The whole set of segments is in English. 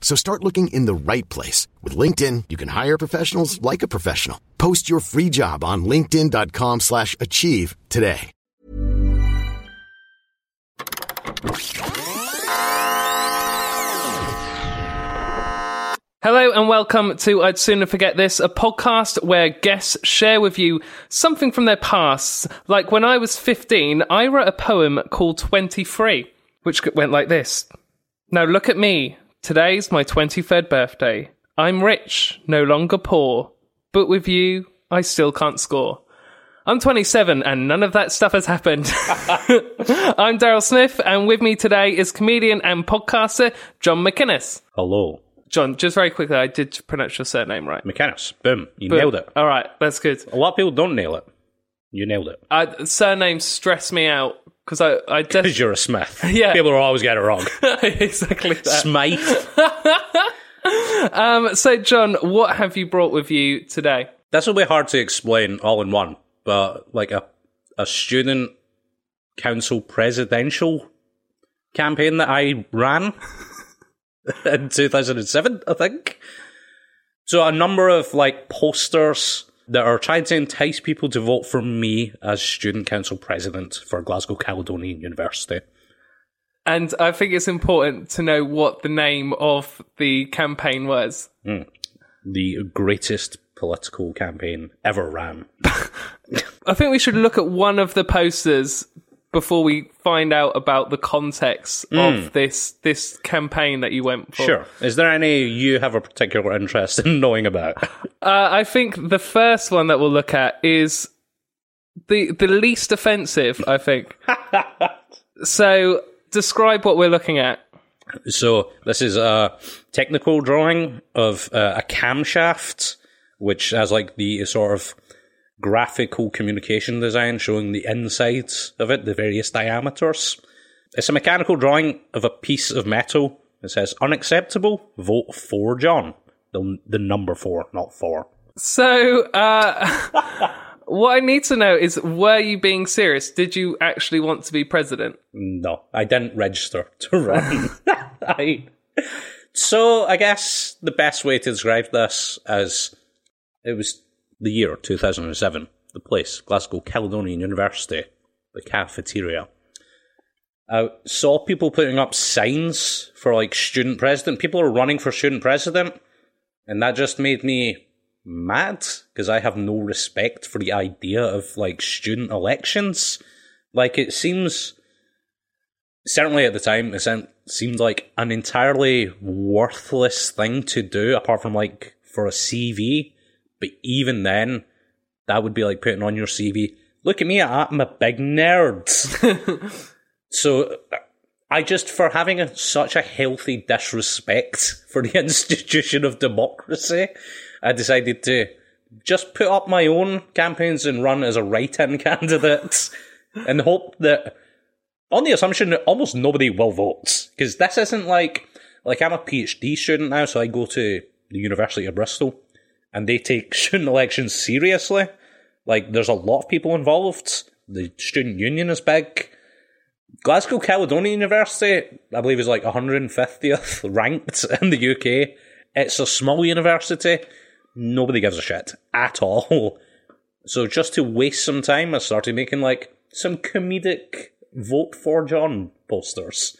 So start looking in the right place. With LinkedIn, you can hire professionals like a professional. Post your free job on linkedin.com slash achieve today. Hello and welcome to I'd Sooner Forget This, a podcast where guests share with you something from their past. Like when I was 15, I wrote a poem called 23, which went like this. Now look at me. Today's my 23rd birthday. I'm rich, no longer poor. But with you, I still can't score. I'm 27 and none of that stuff has happened. I'm Daryl Smith and with me today is comedian and podcaster John McInnes. Hello. John, just very quickly, I did pronounce your surname right. Mechanics. Boom. You But- nailed it. All right, that's good. A lot of people don't nail it. You nailed it. Uh, I, surnames stress me out because I, I Because just you're a Smith. Yeah. People will always get it wrong. exactly that. Smythe. Um, so, John, what have you brought with you today? this will be hard to explain all in one, but like a, a student council presidential campaign that I ran in 2007, I think. So a number of like posters that are trying to entice people to vote for me as student council president for Glasgow Caledonian University. And I think it's important to know what the name of the campaign was. Hmm. The greatest political campaign ever ran. I think we should look at one of the posters before we find out about the context of this this campaign that you went for. Sure. Is there any you have a particular interest in knowing about? Uh, I think the first one that we'll look at is the the least offensive. I think. so, describe what we're looking at. So this is a technical drawing of uh, a camshaft, which has like the sort of graphical communication design showing the insides of it, the various diameters. It's a mechanical drawing of a piece of metal. It says unacceptable. Vote for John. The the number four, not four. So, uh, what I need to know is, were you being serious? Did you actually want to be president? No, I didn't register to run. I, so I guess the best way to describe this is it was the year 2007. The place, Glasgow Caledonian University, the cafeteria. I saw people putting up signs for like student president. People are running for student president, and that just made me mad because I have no respect for the idea of like student elections. Like it seems certainly at the time, it seemed- seemed like an entirely worthless thing to do, apart from like for a CV. But even then, that would be like putting on your CV. Look at me, I'm a big nerd. so, I just for having a, such a healthy disrespect for the institution of democracy, I decided to just put up my own campaigns and run as a write-in candidate, and hope that on the assumption that almost nobody will vote because this isn't like like I'm a PhD student now, so I go to the University of Bristol, and they take student elections seriously. Like, there's a lot of people involved. The student union is big. Glasgow Caledonian University, I believe, is like 150th ranked in the UK. It's a small university. Nobody gives a shit at all. So just to waste some time, I started making like some comedic vote for John posters.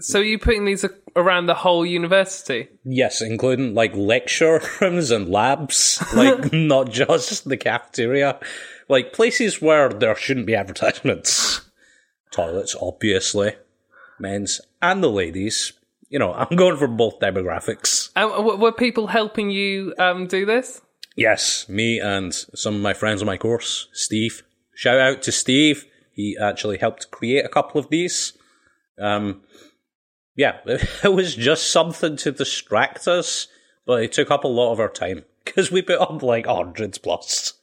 So, you're you putting these around the whole university? Yes, including like lecture rooms and labs, like not just the cafeteria, like places where there shouldn't be advertisements. Toilets, obviously. men's and the ladies. You know, I'm going for both demographics. And w- were people helping you um, do this? Yes, me and some of my friends on my course, Steve. Shout out to Steve. He actually helped create a couple of these. Um, yeah, it was just something to distract us, but it took up a lot of our time because we put up like hundreds plus.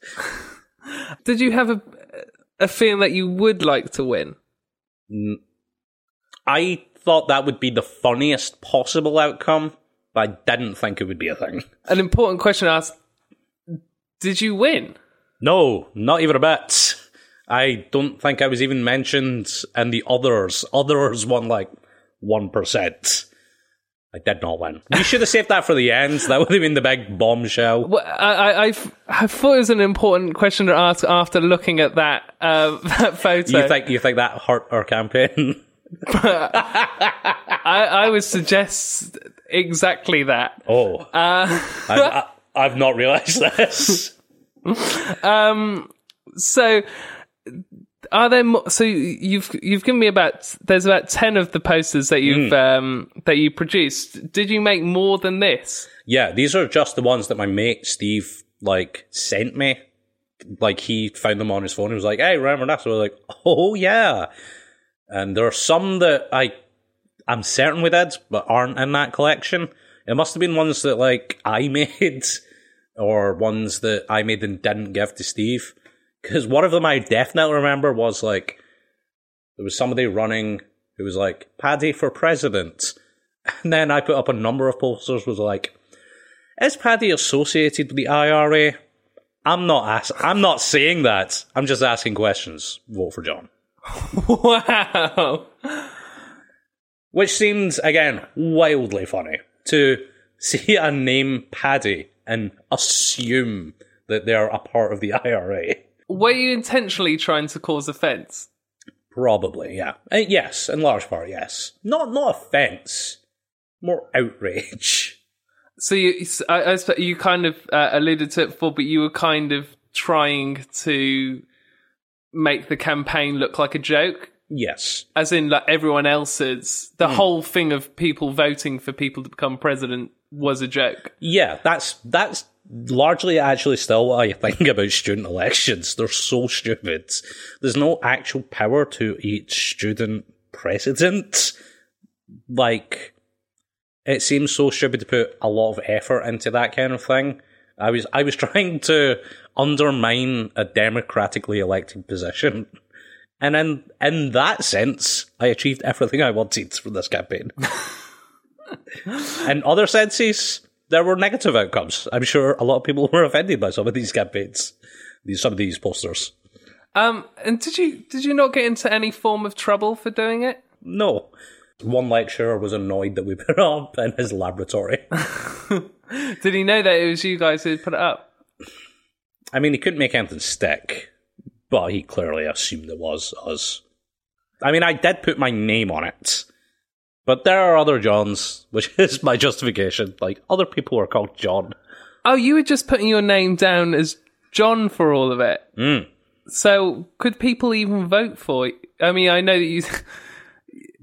Did you have a a feeling that you would like to win? I thought that would be the funniest possible outcome, but I didn't think it would be a thing. An important question to ask: Did you win? No, not even a bit. I don't think I was even mentioned in the others. Others won like 1%. I did not win. You should have saved that for the end. That would have been the big bombshell. Well, I, I, I've- I thought it was an important question to ask after looking at that uh, that photo. You think you think that hurt our campaign? I, I would suggest exactly that. Oh, I, I, I've not realised this. So, are there? Mo- so you've you've given me about there's about ten of the posters that you've um, that you produced. Did you make more than this? Yeah, these are just the ones that my mate Steve like sent me. Like he found them on his phone. He was like, "Hey, remember that?" So I was like, "Oh yeah." And there are some that I I'm certain we did, but aren't in that collection. It must have been ones that like I made, or ones that I made and didn't give to Steve. Because one of them I definitely remember was like there was somebody running who was like Paddy for president, and then I put up a number of posters was like, is Paddy associated with the IRA? I'm not ask- I'm not saying that. I'm just asking questions. Vote for John. Wow. Which seems, again, wildly funny to see a name Paddy and assume that they're a part of the IRA. Were you intentionally trying to cause offence? Probably, yeah. Uh, yes, in large part, yes. Not not offence, more outrage. So you, I, I you kind of uh, alluded to it before, but you were kind of trying to make the campaign look like a joke, Yes. as in like everyone else's. The whole thing of people voting for people to become president was a joke. Yeah, that's that's largely actually still what I think about student elections. They're so stupid. There's no actual power to each student president. Like, it seems so stupid to put a lot of effort into that kind of thing. I was I was trying to undermine a democratically elected position. And in in that sense, I achieved everything I wanted from this campaign. In other senses, there were negative outcomes. I'm sure a lot of people were offended by some of these campaigns, these some of these posters. Um, and did you did you not get into any form of trouble for doing it? No. One lecturer was annoyed that we put it up in his laboratory. Did he know that it was you guys who put it up? I mean, he couldn't make anything stick, but he clearly assumed it was us. I mean, I did put my name on it, but there are other Johns, which is my justification. Like, other people are called John. Oh, you were just putting your name down as John for all of it. Mm. So could people even vote for you? I mean, I know that you.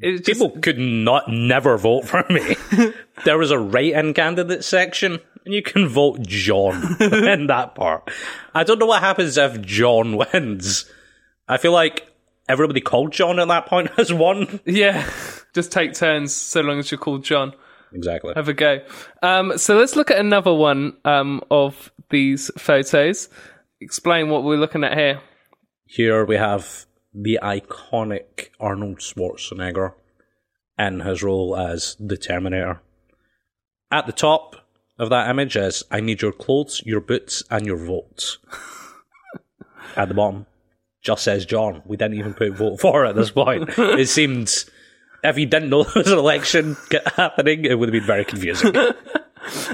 Just, People could not never vote for me. there was a write-in candidate section, and you can vote John in that part. I don't know what happens if John wins. I feel like everybody called John at that point has won. yeah, just take turns so long as you're called John. Exactly. Have a go. Um, so let's look at another one um, of these photos. Explain what we're looking at here. Here we have the iconic Arnold Schwarzenegger in his role as the Terminator. At the top of that image is I need your clothes, your boots, and your vote. At the bottom, just says John. We didn't even put vote for at this point. it seemed if you didn't know there was an election happening, it would have been very confusing.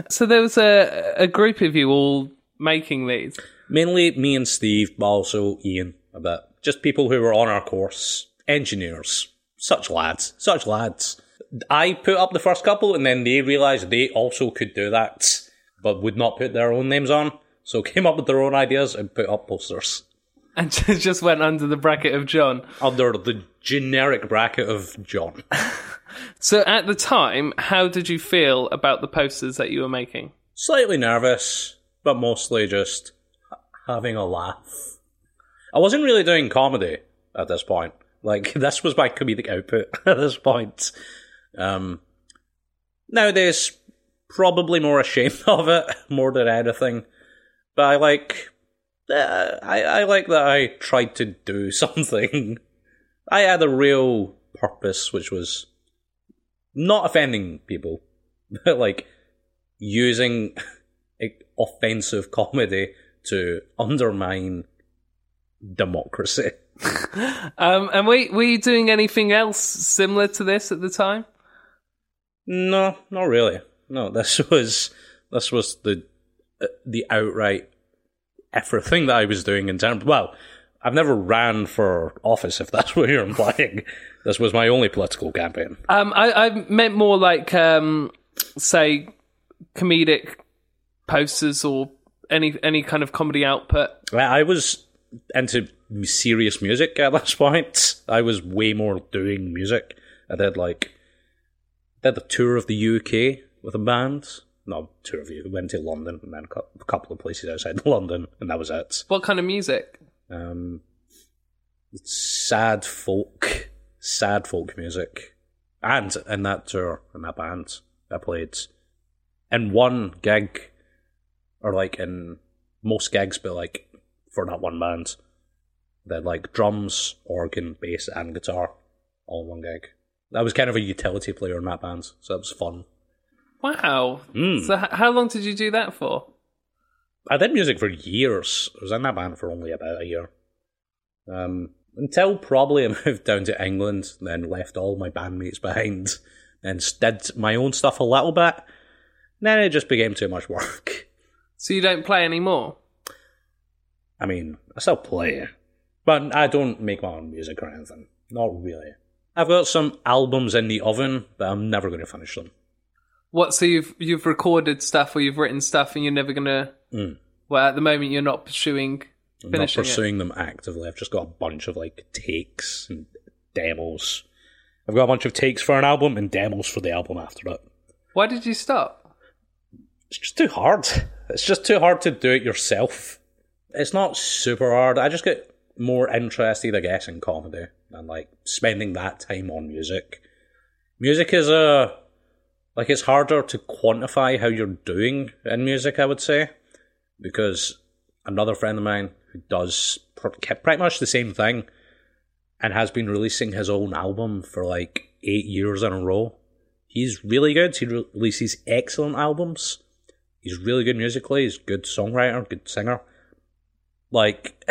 So there was a, a group of you all making these. Mainly me and Steve, but also Ian a bit. Just people who were on our course. Engineers. Such lads. Such lads. I put up the first couple and then they realised they also could do that, but would not put their own names on. So came up with their own ideas and put up posters. And just went under the bracket of John. Under the generic bracket of John. So at the time, how did you feel about the posters that you were making? Slightly nervous, but mostly just having a laugh. I wasn't really doing comedy at this point. Like, this was my comedic output at this point. Um, nowadays, probably more ashamed of it more than anything. But I like, uh, I, I like that I tried to do something. I had a real purpose, which was not offending people, but like using offensive comedy to undermine democracy. Um, and were, were you doing anything else similar to this at the time? No, not really. No, this was this was the uh, the outright everything that I was doing in terms. Well, I've never ran for office, if that's what you're implying. this was my only political campaign. Um, I, I meant more like, um, say, comedic posters or any any kind of comedy output. I was into serious music at this point. I was way more doing music. I did like did a tour of the UK with a band. No, tour of you. Went to London and then a couple of places outside London, and that was it. What kind of music? Um, sad folk, sad folk music, and in that tour in that band, I played in one gig, or like in most gigs, but like for that one band, they like drums, organ, bass, and guitar all in one gig. I was kind of a utility player in that band, so that was fun. Wow. Mm. So, h- how long did you do that for? I did music for years. I was in that band for only about a year. Um, until probably I moved down to England, then left all my bandmates behind, and did my own stuff a little bit. Then it just became too much work. So you don't play anymore? I mean, I still play, but I don't make my own music or anything. Not really. I've got some albums in the oven, but I'm never going to finish them. What? So you've you've recorded stuff or you've written stuff, and you're never gonna. Mm. Well, at the moment, you're not pursuing I'm not finishing it. pursuing them actively. I've just got a bunch of like takes and demos. I've got a bunch of takes for an album and demos for the album after that. Why did you stop? It's just too hard. It's just too hard to do it yourself. It's not super hard. I just get more interested, I guess, in comedy and like spending that time on music. Music is a like it's harder to quantify how you're doing in music. I would say because another friend of mine who does pretty much the same thing and has been releasing his own album for like eight years in a row. He's really good. He releases excellent albums. He's really good musically. He's a good songwriter, good singer. Like,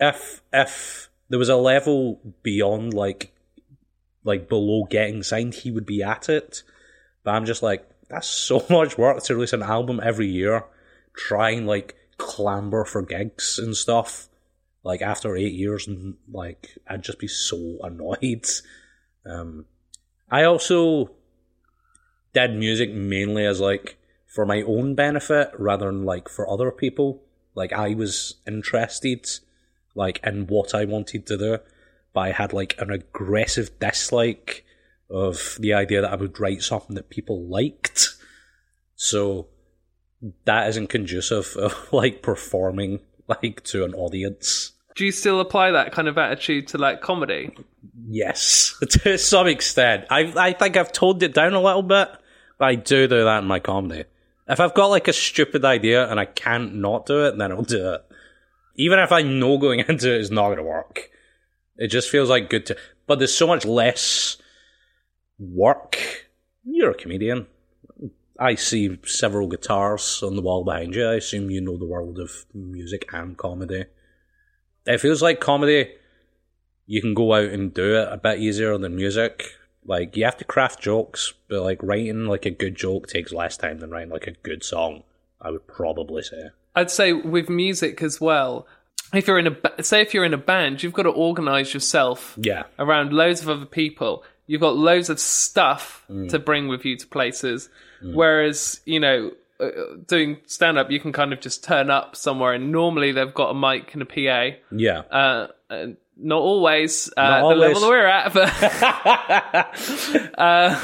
if if there was a level beyond like like below getting signed, he would be at it. I'm just like, that's so much work to release an album every year. Try and like clamber for gigs and stuff. Like after eight years, and like I'd just be so annoyed. Um, I also did music mainly as like for my own benefit rather than like for other people. Like I was interested like in what I wanted to do, but I had like an aggressive dislike of the idea that I would write something that people liked. So that isn't conducive of like performing like to an audience. Do you still apply that kind of attitude to like comedy? Yes, to some extent. I I think I've toned it down a little bit, but I do do that in my comedy. If I've got like a stupid idea and I can't not do it, then I'll do it. Even if I know going into it is not going to work, it just feels like good to. But there's so much less work. You're a comedian. I see several guitars on the wall behind you. I assume you know the world of music and comedy. It feels like comedy, you can go out and do it a bit easier than music. Like, you have to craft jokes, but like writing like a good joke takes less time than writing like a good song, I would probably say. I'd say with music as well. If you're in a say if you're in a band, you've got to organize yourself Yeah. around loads of other people. You've got loads of stuff to bring with you to places. Whereas, you know, uh, doing stand up, you can kind of just turn up somewhere, and normally they've got a mic and a PA. Yeah. Uh, not always uh, Not the always. level that we're at, but uh,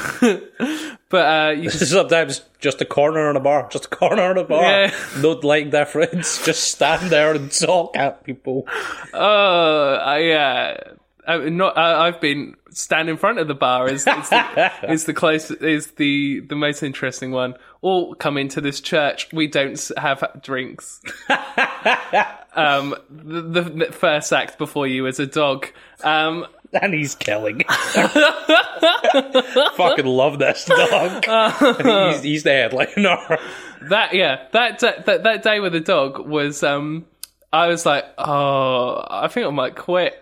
but uh, you just Sometimes just a corner in a bar, just a corner in a bar. Yeah. No like difference. Just stand there and talk at people. oh I I, not uh, I've been stand in front of the bar is is the, is the close is the the most interesting one. Or come into this church. We don't have drinks. um, the, the, the first act before you is a dog. Um, And he's killing. Fucking love this dog. he's, he's the headliner. that yeah that, that that day with the dog was um I was like oh I think I might quit.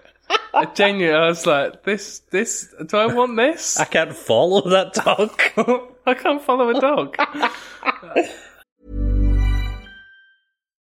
I genuinely I was like this this do I want this? I can't follow that dog. I can't follow a dog.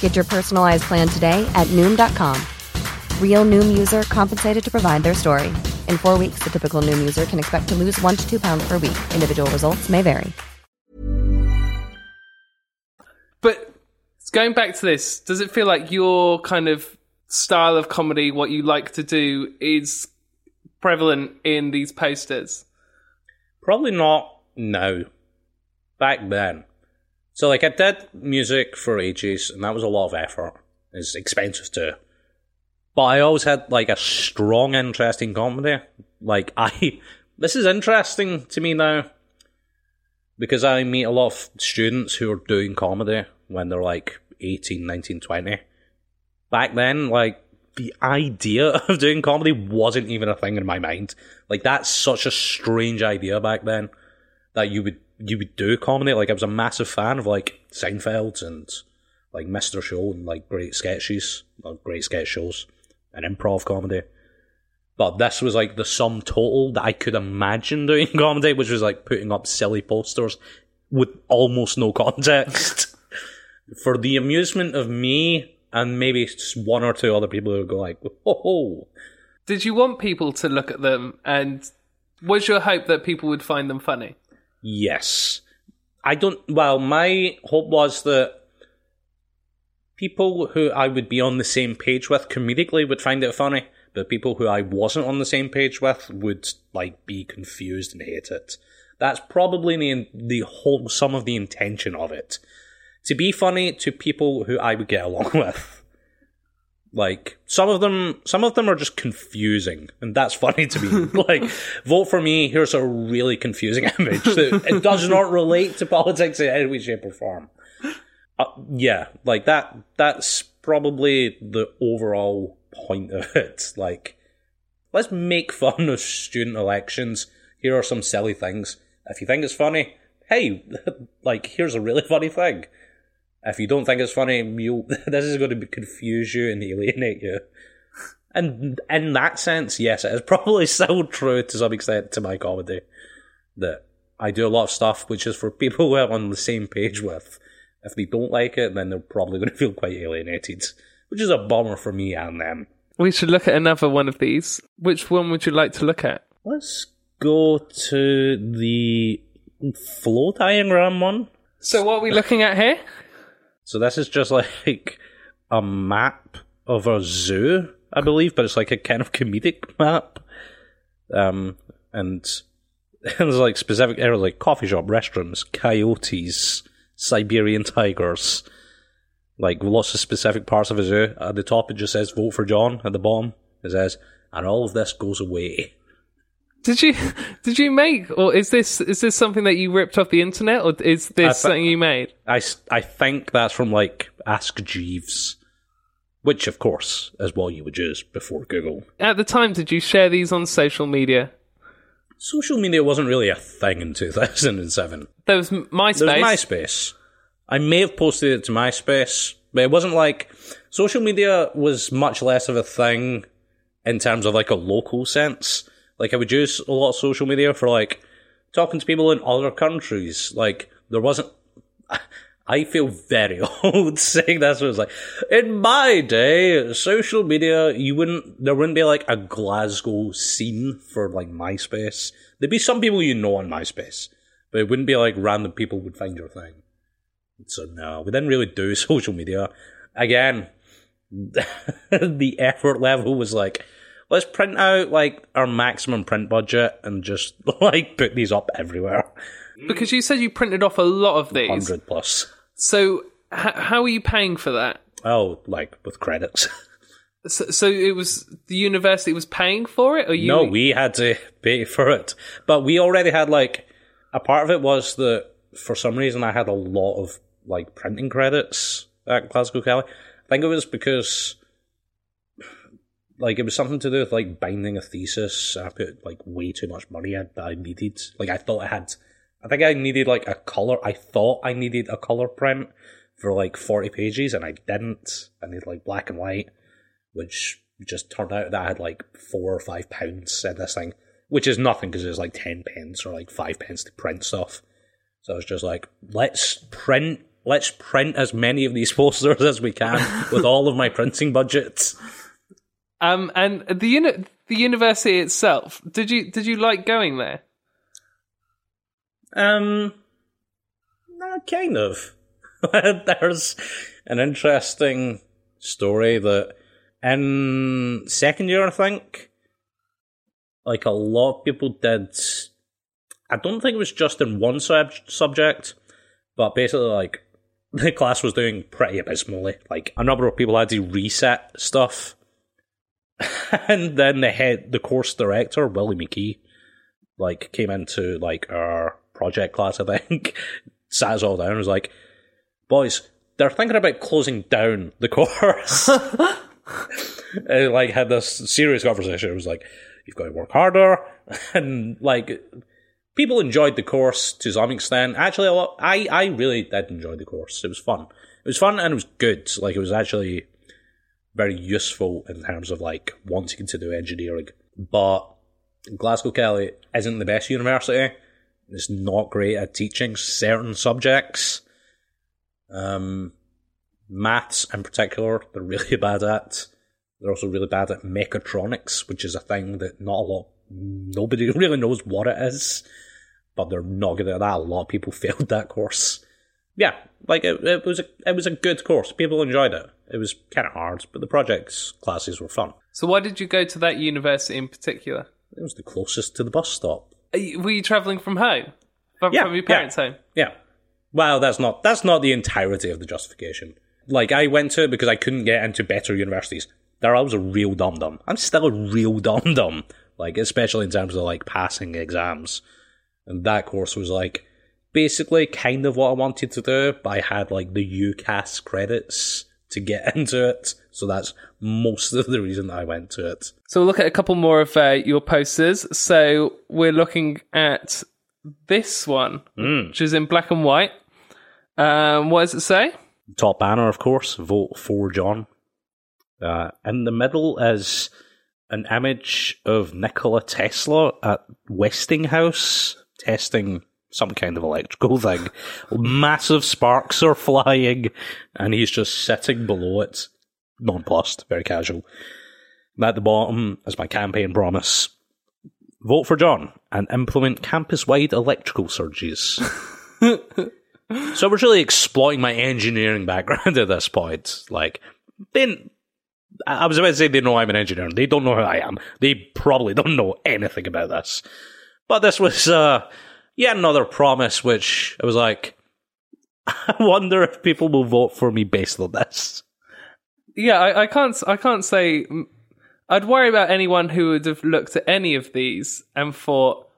Get your personalized plan today at Noom.com. Real Noom user compensated to provide their story. In four weeks, the typical Noom user can expect to lose one to two pounds per week. Individual results may vary. But going back to this, does it feel like your kind of style of comedy, what you like to do, is prevalent in these posters? Probably not now. Back then. So, like, I did music for ages, and that was a lot of effort. It's expensive too. But I always had, like, a strong interest in comedy. Like, I. This is interesting to me now. Because I meet a lot of students who are doing comedy when they're, like, 18, 19, 20. Back then, like, the idea of doing comedy wasn't even a thing in my mind. Like, that's such a strange idea back then that you would you would do comedy. Like I was a massive fan of like Seinfeld and like Mr. Show and like great sketches, like, great sketch shows and improv comedy. But this was like the sum total that I could imagine doing comedy, which was like putting up silly posters with almost no context for the amusement of me and maybe one or two other people who go like, "Oh, Did you want people to look at them, and was your hope that people would find them funny? Yes. I don't. Well, my hope was that people who I would be on the same page with comedically would find it funny, but people who I wasn't on the same page with would like be confused and hate it. That's probably the the whole some of the intention of it. To be funny to people who I would get along with. Like some of them, some of them are just confusing, and that's funny to me. like, vote for me. Here's a really confusing image that it does not relate to politics in any way, shape, or form. Uh, yeah, like that. That's probably the overall point of it. Like, let's make fun of student elections. here are some silly things. If you think it's funny, hey, like here's a really funny thing. If you don't think it's funny, you this is going to confuse you and alienate you. And in that sense, yes, it is probably still true to some extent to my comedy that I do a lot of stuff which is for people who I'm on the same page with. If they don't like it, then they're probably going to feel quite alienated, which is a bummer for me and them. We should look at another one of these. Which one would you like to look at? Let's go to the flow diagram one. So, what are we looking at here? So this is just like a map of a zoo, I believe, but it's like a kind of comedic map. Um, and there's like specific areas like coffee shop, restaurants, coyotes, Siberian tigers, like lots of specific parts of a zoo. At the top, it just says "Vote for John." At the bottom, it says, "And all of this goes away." Did you did you make or is this is this something that you ripped off the internet or is this I thi- something you made? I, I think that's from like Ask Jeeves, which of course is what you would use before Google. At the time, did you share these on social media? Social media wasn't really a thing in 2007. There was MySpace. There's MySpace. I may have posted it to MySpace, but it wasn't like social media was much less of a thing in terms of like a local sense. Like I would use a lot of social media for like talking to people in other countries. Like there wasn't. I feel very old saying this. It was like in my day, social media. You wouldn't. There wouldn't be like a Glasgow scene for like MySpace. There'd be some people you know on MySpace, but it wouldn't be like random people would find your thing. So no, we didn't really do social media. Again, the effort level was like, let's print out like our maximum print budget and just like put these up everywhere. because you said you printed off a lot of these. Hundred plus. So h- how are you paying for that? Oh, like with credits. So, so it was the university was paying for it, or you? no, we had to pay for it, but we already had like a part of it was that for some reason I had a lot of like printing credits at Glasgow Caley. I think it was because like it was something to do with like binding a thesis. I put like way too much money in that I needed. Like I thought I had. I think I needed like a color. I thought I needed a color print for like forty pages, and I didn't. I needed like black and white, which just turned out that I had like four or five pounds in this thing, which is nothing because it's like ten pence or like five pence to print stuff. So I was just like, let's print, let's print as many of these posters as we can with all of my printing budgets. Um, and the uni- the university itself. Did you did you like going there? Um, kind of. There's an interesting story that in second year, I think, like a lot of people did. I don't think it was just in one sub- subject, but basically, like the class was doing pretty abysmally. Like a number of people had to reset stuff, and then the head, the course director, Willie McKee, like came into like our project class, I think, sat us all down and was like, Boys, they're thinking about closing down the course. and, like had this serious conversation. It was like, You've got to work harder and like people enjoyed the course to some extent. Actually a lot I, I really did enjoy the course. It was fun. It was fun and it was good. Like it was actually very useful in terms of like wanting to do engineering. But Glasgow Caley isn't the best university. It's not great at teaching certain subjects. Um, maths in particular, they're really bad at. They're also really bad at mechatronics, which is a thing that not a lot, nobody really knows what it is, but they're not good at that. A lot of people failed that course. Yeah, like it, it was a it was a good course. People enjoyed it. It was kind of hard, but the projects classes were fun. So why did you go to that university in particular? It was the closest to the bus stop. You- Were you travelling from home? From, Yeah, from your yeah. parents' home? Yeah. Well, that's not that's not the entirety of the justification. Like I went to it because I couldn't get into better universities. There I was a real dum dum. I'm still a real dum dum. Like especially in terms of like passing exams. And that course was like basically kind of what I wanted to do, but I had like the UCAS credits to get into it. So that's most of the reason I went to it. So we'll look at a couple more of uh, your posters. So we're looking at this one, which is in black and white. Um, what does it say? Top banner, of course, vote for John. Uh, in the middle is an image of Nikola Tesla at Westinghouse testing some kind of electrical thing. Massive sparks are flying, and he's just sitting below it, nonplussed, very casual. And at the bottom is my campaign promise. Vote for John and implement campus-wide electrical surges. So I was really exploiting my engineering background at this point. Like, then I I was about to say they know I'm an engineer. They don't know who I am. They probably don't know anything about this. But this was uh, yet another promise, which I was like, I wonder if people will vote for me based on this. Yeah, I, I can't. I can't say. I'd worry about anyone who would have looked at any of these and thought,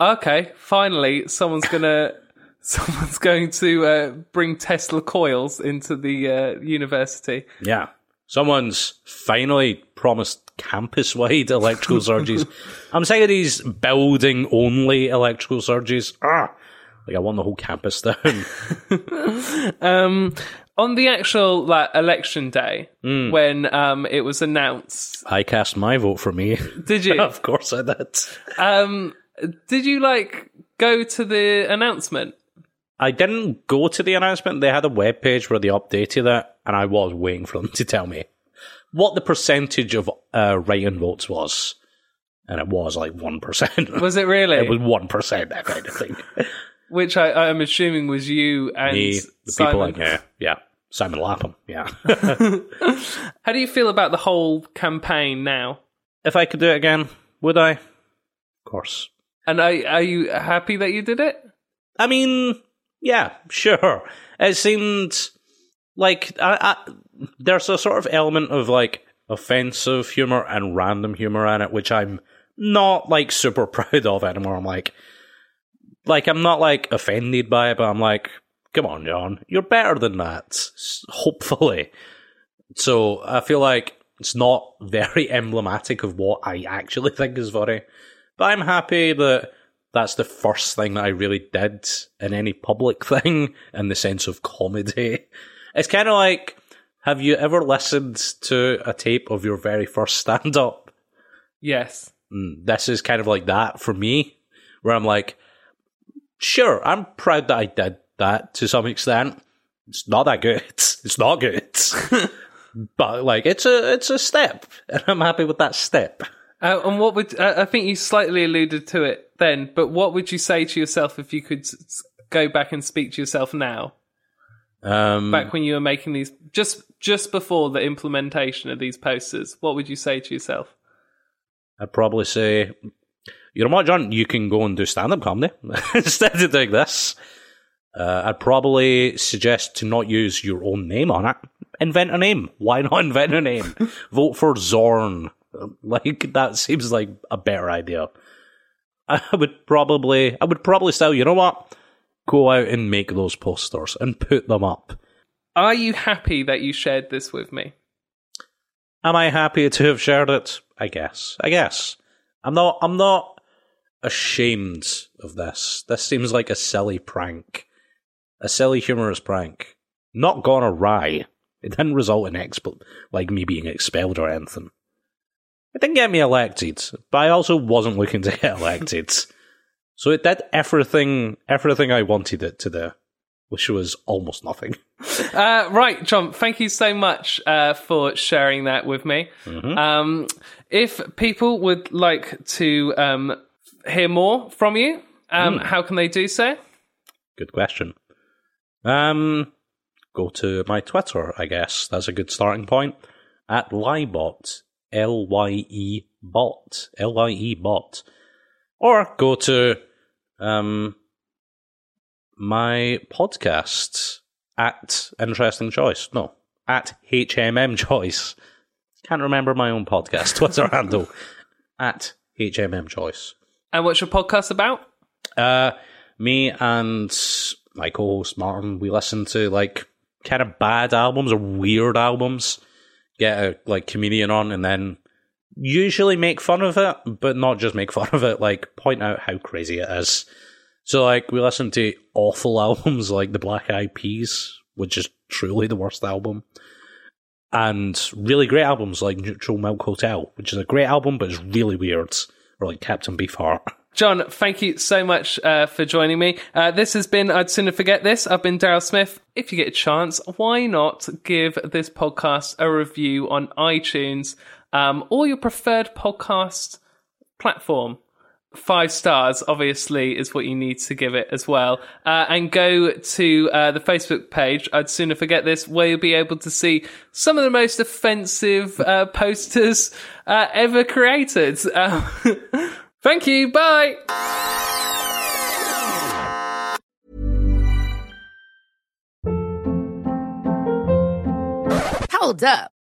"Okay, finally, someone's gonna, someone's going to uh, bring Tesla coils into the uh, university." Yeah. Someone's finally promised campus wide electrical surges. I'm sick of these building only electrical surges. Ah! Like, I want the whole campus down. Um, on the actual like election day, Hmm. when um, it was announced, I cast my vote for me. did you? of course I did. um, did you like go to the announcement? I didn't go to the announcement. They had a web page where they updated it, and I was waiting for them to tell me what the percentage of uh, write-in votes was. And it was like 1%. Was it really? It was 1%, that kind of thing. Which I, I'm assuming was you and Me, the people Simon. in here. Yeah. Simon Lapham. Yeah. How do you feel about the whole campaign now? if I could do it again, would I? Of course. And are, are you happy that you did it? I mean, yeah, sure. It seemed like I, I, there's a sort of element of like offensive humor and random humor in it, which I'm not like super proud of anymore. I'm like, like I'm not like offended by it, but I'm like, come on, John, you're better than that. Hopefully. So I feel like it's not very emblematic of what I actually think is funny. But I'm happy that that's the first thing that I really did in any public thing in the sense of comedy. It's kind of like, have you ever listened to a tape of your very first stand up? Yes. This is kind of like that for me, where I'm like, sure, I'm proud that I did that to some extent. It's not that good. It's not good. but like, it's a, it's a step, and I'm happy with that step. Uh, and what would uh, I think you slightly alluded to it then? But what would you say to yourself if you could go back and speak to yourself now, Um, back when you were making these, just just before the implementation of these posters? What would you say to yourself? I'd probably say, you know what, John, you can go and do stand up comedy instead of doing this. Uh, I'd probably suggest to not use your own name on it. Invent a name. Why not invent a name? Vote for Zorn. Like, that seems like a better idea. I would probably, I would probably still, you know what? Go out and make those posters and put them up. Are you happy that you shared this with me? Am I happy to have shared it? I guess. I guess. I'm not I'm not ashamed of this. This seems like a silly prank. A silly humorous prank. Not gone awry. It didn't result in exp- like me being expelled or anything. It didn't get me elected, but I also wasn't looking to get elected. So it did everything everything I wanted it to do, which was almost nothing. Uh, right, John. Thank you so much uh, for sharing that with me. Um, if people would like to um, hear more from you, um, how can they do so? Good question. Um, go to my Twitter, I guess. That's a good starting point. At Lyebot, L Y E bot, L Y E bot, or go to um my podcast at Interesting Choice. No, at HMM Choice. Can't remember my own podcast Twitter handle. At HMM Choice. And what's your podcast about? Uh, me and my co-host Martin, we listen to like kind of bad albums or weird albums, get a like comedian on and then usually make fun of it, but not just make fun of it, like point out how crazy it is. So like we listen to awful albums like the Black Eyed Peas, which is truly the worst album. And really great albums like Neutral Milk Hotel, which is a great album but it's really weird. Or like Captain Beefheart. John, thank you so much uh, for joining me. Uh, this has been I'd Sooner Forget This. I've been Daryl Smith. If you get a chance, why not give this podcast a review on iTunes um, or your preferred podcast platform? Five stars, obviously, is what you need to give it as well. Uh, and go to uh, the Facebook page, I'd Sooner Forget This, where you'll be able to see some of the most offensive uh, posters uh, ever created. Um, Thank you. Bye. Hold up.